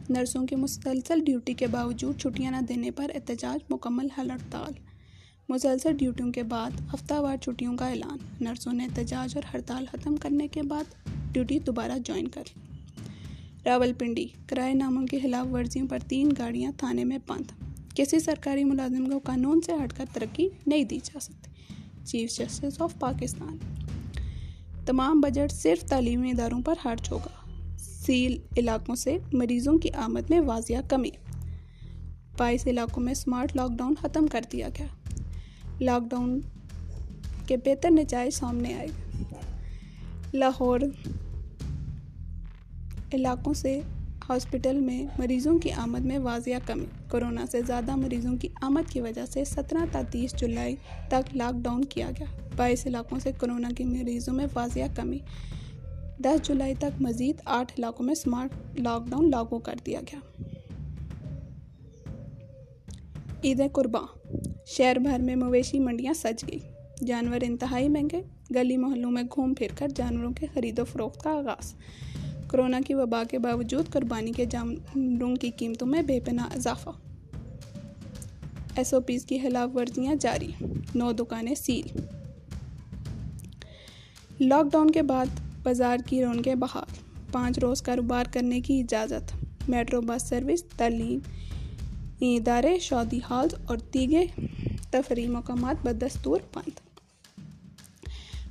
نرسوں کی مسلسل ڈیوٹی کے باوجود چھٹیاں نہ دینے پر احتجاج مکمل حل ہڑتال۔ مسلسل ڈیوٹیوں کے بعد ہفتہ وار چھٹیوں کا اعلان۔ نرسوں نے احتجاج اور ہڑتال ختم کرنے کے بعد ڈیوٹی دوبارہ جوائن کر راول پنڈی کرائے ناموں کی خلاف ورزیوں پر تین گاڑیاں تھانے میں بند۔ کسی سرکاری ملازم کو قانون سے ہٹ کر ترقی نہیں دی جا سکتی۔ Chief justice of Pakistan. تمام بجٹ صرف تعلیمی اداروں پر خرچ ہوگا۔ سیل علاقوں سے مریضوں کی آمد میں واضح کمی۔ بائیس علاقوں میں سمارٹ لاک ڈاؤن ختم کر دیا گیا۔ لاک ڈاؤن کے بہتر نتائج سامنے آئے۔ لاہور۔ علاقوں سے ہاسپٹل میں مریضوں کی آمد میں واضح کمی۔ کرونا سے زیادہ مریضوں کی آمد کی وجہ سے سترہ تا تیس جولائی تک لاک ڈاؤن کیا گیا۔ بائیس علاقوں سے کرونا کی مریضوں میں واضح کمی۔ دس جولائی تک مزید آٹھ علاقوں میں سمارٹ لاک ڈاؤن لاگو کر دیا گیا۔ عید قرباں۔ شہر بھر میں مویشی منڈیاں سج گئی جانور انتہائی مہنگے۔ گلی محلوں میں گھوم پھر کر جانوروں کے خرید و فروخت کا آغاز۔ کرونا کی وبا کے باوجود قربانی کے جانوروں کی قیمتوں میں بے پناہ اضافہ۔ ایس او پیز کی خلاف ورزیاں جاری، نو دکانیں سیل۔ لاک ڈاؤن کے بعد بازار کی رونقیں بحال۔ پانچ روز کاروبار کرنے کی اجازت۔ میٹرو بس سروس، تعلیم ادارے، شادی ہالز اور دیگر تفریح مقامات بدستور بند۔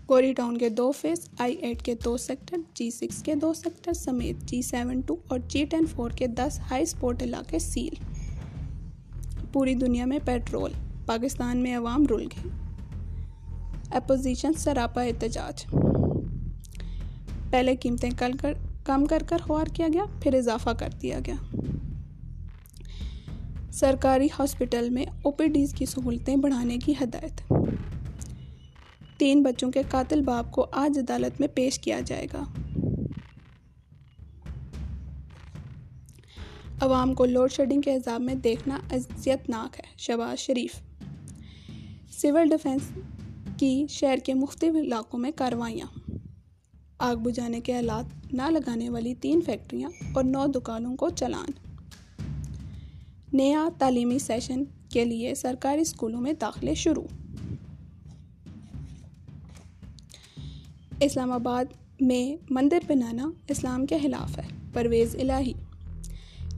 گوری ٹاؤن کے دو فیس آئی ایٹ کے دو سیکٹر جی سکس کے دو سیکٹر، سمیت جی سیون ٹو اور جی ٹین فور کے دس ہائی اسپورٹ علاقے سیل۔ پوری دنیا میں پیٹرول، پاکستان میں عوام رول گئی۔ اپوزیشن سراپا احتجاج۔ پہلے قیمتیں کل کر، کم کر کر خوار کیا گیا، پھر اضافہ کر دیا گیا۔ سرکاری ہاسپٹل میں او پی ڈیز کی سہولتیں بڑھانے کی ہدایت۔ تین بچوں کے قاتل باپ کو آج عدالت میں پیش کیا جائے گا۔ عوام کو لوڈ شیڈنگ کے عذاب میں دیکھنا اذیت ناک ہے، شہباز شریف۔ سول ڈیفنس کی شہر کے مختلف علاقوں میں کاروائیاں۔ آگ بجھانے کے آلات نہ لگانے والی تین فیکٹریاں اور نو دکانوں کو چلان۔ نیا تعلیمی سیشن کے لیے سرکاری اسکولوں میں داخلے شروع۔ اسلام آباد میں مندر بنانا اسلام کے خلاف ہے، پرویز الہی۔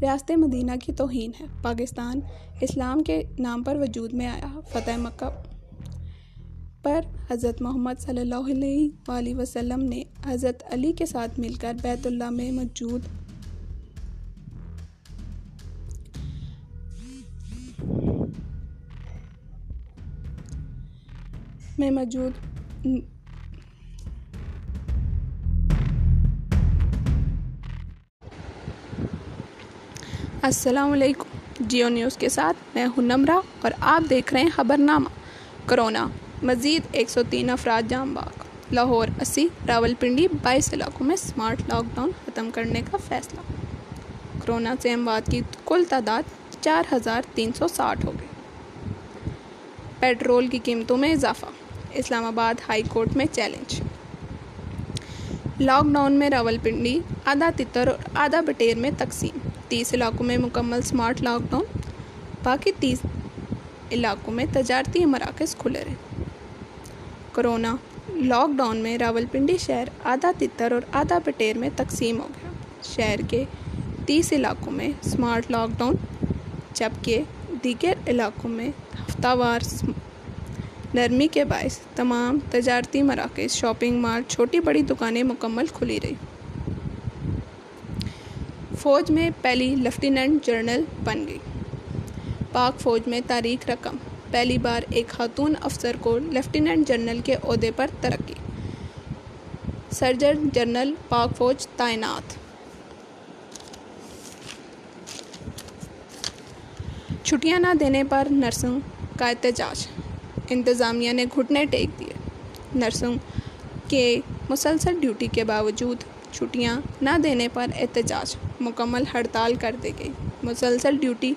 ریاست مدینہ کی توہین ہے، پاکستان اسلام کے نام پر وجود میں آیا، فتح مکہ۔ پر حضرت محمد صلی اللہ علیہ وآلہ وسلم نے حضرت علی کے ساتھ مل کر بیت اللہ میں موجود میں موجود السلام علیکم، جیو نیوز کے ساتھ میں ہوں نمرہ اور آپ دیکھ رہے ہیں خبر نامہ کرونا، مزید ایک سو تین افراد جام باغ۔ لاہور، اسی راول پنڈی، بائیس علاقوں میں سمارٹ لاک ڈاؤن ختم کرنے کا فیصلہ۔ کرونا سے اموات کی کل تعداد چار ہزار تین سو ساٹھ ہو گئی۔ پیٹرول کی قیمتوں میں اضافہ۔ اسلام آباد ہائی کورٹ میں چیلنج۔ لاک ڈاؤن میں راول پنڈی، آدھا تتر اور آدھا بٹیر میں تقسیم۔ تیس علاقوں میں مکمل سمارٹ لاک ڈاؤن باقی تیس علاقوں میں تجارتی مراکز کھلے رہے۔ کرونا لاک ڈاؤن میں راول پنڈی شہر آدھا تتر اور آدھا بٹیر میں تقسیم ہو گیا۔ شہر کے تیس علاقوں میں سمارٹ لاک ڈاؤن جبکہ دیگر علاقوں میں ہفتہ وار نرمی کے باعث تمام تجارتی مراکز شاپنگ مال چھوٹی بڑی دکانیں مکمل کھلی رہی فوج میں پہلی لیفٹیننٹ جنرل بن گئی۔ پاک فوج میں تاریخ رقم، پہلی بار ایک خاتون افسر کو لیفٹیننٹ جنرل کے عہدے پر ترقی۔ سرجن جنرل پاک فوج تعینات۔ چھٹیاں نہ دینے پر نرسوں کا احتجاج۔ انتظامیہ نے گھٹنے ٹیک دیے۔ نرسوں کے مسلسل ڈیوٹی کے باوجود چھٹیاں نہ دینے پر احتجاج۔ مکمل ہڑتال کر دی گئی۔ مسلسل ڈیوٹی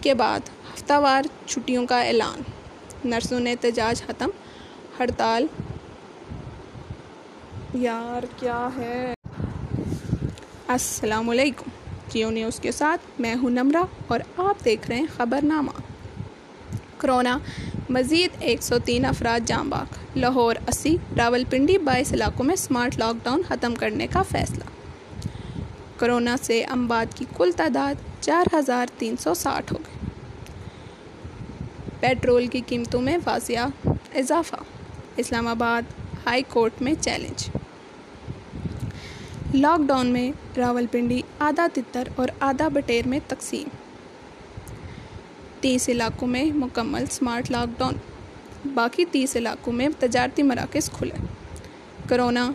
کے بعد ہفتہ وار چھٹیوں کا اعلان۔ نرسوں نے احتجاج ختم۔ ہڑتال۔ یار، کیا ہے؟ السلام علیکم۔ جیو نیوز کے ساتھ؟ میں ہوں نمرہ اور آپ دیکھ رہے ہیں خبر نامہ کرونا۔ مزید ایک سو تین افراد جام باغ۔ لاہور اسی راول پنڈی بائیس علاقوں میں سمارٹ لاک ڈاؤن ختم کرنے کا فیصلہ۔ کرونا سے امباد کی کل تعداد چار ہزار تین سو ساٹھ ہو گئی۔ پیٹرول کی قیمتوں میں واضح اضافہ۔ اسلام آباد ہائی کورٹ میں چیلنج۔ لاک ڈاؤن میں راول پنڈی آدھا تتر اور آدھا بٹیر میں تقسیم۔ تیس علاقوں میں مکمل سمارٹ لاک ڈاؤن۔ باقی تیس علاقوں میں تجارتی مراکز کھلے۔ کرونا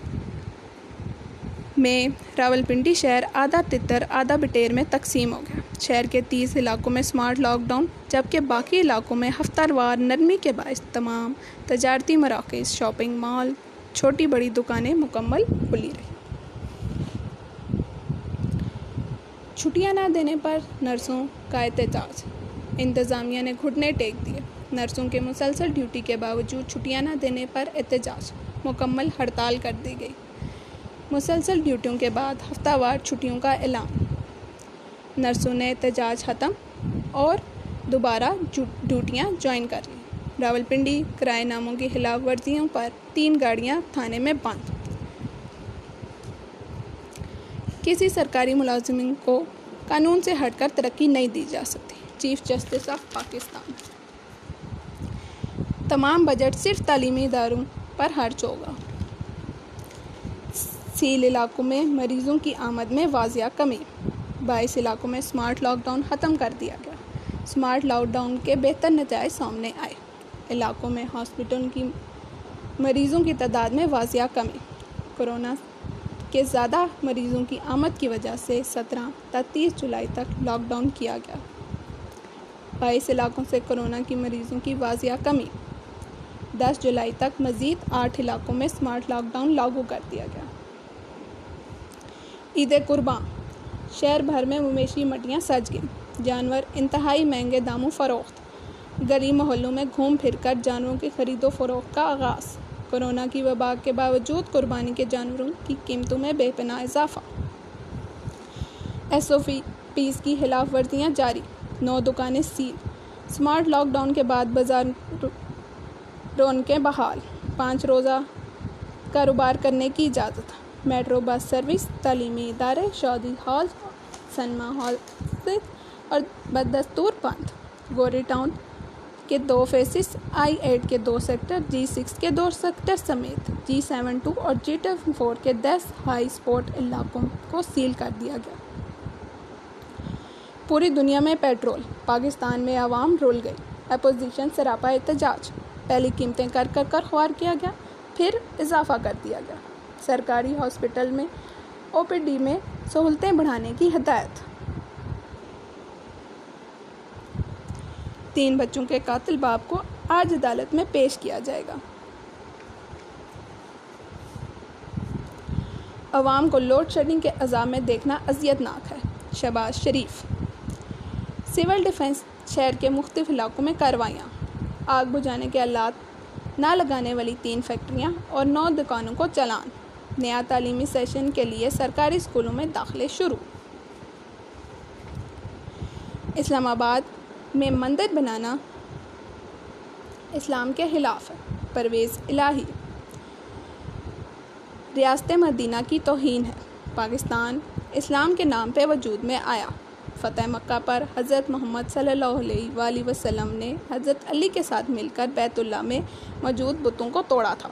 میں راول پنڈی شہر آدھا تتر، آدھا بٹیر میں تقسیم ہو گیا۔ شہر کے تیس علاقوں میں سمارٹ لاک ڈاؤن جبکہ باقی علاقوں میں ہفتہ وار نرمی کے باعث تمام تجارتی مراکز شاپنگ مال چھوٹی بڑی دکانیں مکمل کھلی رہی۔ چھٹیاں نہ دینے پر نرسوں کا احتجاج۔ انتظامیہ نے گھٹنے ٹیک دیے۔ نرسوں کے مسلسل ڈیوٹی کے باوجود چھٹیاں نہ دینے پر احتجاج۔ مکمل ہڑتال کر دی گئی۔ مسلسل ڈیوٹیوں کے بعد ہفتہ وار چھٹیوں کا اعلان۔ نرسوں نے احتجاج ختم اور دوبارہ ڈیوٹیاں جوائن کر لی راول پنڈی کرائے ناموں کی خلاف ورزیوں پر تین گاڑیاں تھانے میں بند۔ کسی سرکاری ملازمین کو قانون سے ہٹ کر ترقی نہیں دی جا سکتی۔ Chief justice of Pakistan. تمام بجٹ صرف تعلیمی اداروں پر خرچ ہوگا۔ سیل علاقوں میں مریضوں کی آمد میں واضح کمی۔ بائیس علاقوں میں سمارٹ لاک ڈاؤن ختم کر دیا گیا۔ سمارٹ لاک ڈاؤن کے بہتر نتائج سامنے آئے۔ علاقوں میں ہاسپٹل کی مریضوں کی تعداد میں واضح کمی۔ کرونا کے زیادہ مریضوں کی آمد کی وجہ سے سترہ تا تیس جولائی تک لاک ڈاؤن کیا گیا۔ بائیس علاقوں سے کرونا کی مریضوں کی واضح کمی۔ دس جولائی تک مزید آٹھ علاقوں میں سمارٹ لاک ڈاؤن لاگو کر دیا گیا۔ عید قربان شہر بھر میں مویشی مٹیاں سج گئیں۔ جانور انتہائی مہنگے داموں فروخت۔ گلی محلوں میں گھوم پھر کر جانوروں کی خرید و فروخت کا آغاز۔ کرونا کی وبا کے باوجود قربانی کے جانوروں کی قیمتوں میں بے پناہ اضافہ۔ ایس او پیز کی خلاف ورزیاں جاری۔ نو دکانیں سیل۔ سمارٹ لاک ڈاؤن کے بعد بازار رونقیں بحال۔ پانچ روزہ کاروبار کرنے کی اجازت۔ میٹرو بس سروس، تعلیمی ادارے، شادی ہال سنما ہال اور بدستور بند۔ گوری ٹاؤن کے دو فیسز، آئی ایٹ کے دو سیکٹر جی سکس کے دو سیکٹر سمیت۔ جی سیون ٹو اور جی ٹو فور کے دس ہائی اسپورٹ علاقوں کو سیل کر دیا گیا۔ پوری دنیا میں پیٹرول، پاکستان میں عوام رول گئی۔ اپوزیشن سراپا احتجاج۔ پہلی قیمتیں کر کر کر خوار کیا گیا، پھر اضافہ کر دیا گیا۔ سرکاری ہاسپٹل میں او پی ڈی میں سہولتیں بڑھانے کی ہدایت۔ تین بچوں کے قاتل باپ کو آج عدالت میں پیش کیا جائے گا۔ عوام کو لوڈ شیڈنگ کے عذاب میں دیکھنا اذیت ناک ہے۔ شہباز شریف۔ سول ڈیفنس شہر کے مختلف علاقوں میں کاروائیاں۔ آگ بجھانے کے آلات نہ لگانے والی تین فیکٹریاں اور نو دکانوں کو چلان۔ نیا تعلیمی سیشن کے لیے سرکاری اسکولوں میں داخلے شروع۔ اسلام آباد میں مندر بنانا اسلام کے خلاف ہے، پرویز الہی۔ ریاست مدینہ کی توہین ہے۔ پاکستان اسلام کے نام پہ وجود میں آیا۔ فتح مکہ پر حضرت محمد صلی اللہ علیہ وآلہ وسلم نے حضرت علی کے ساتھ مل کر بیت اللہ میں موجود بتوں کو توڑا تھا۔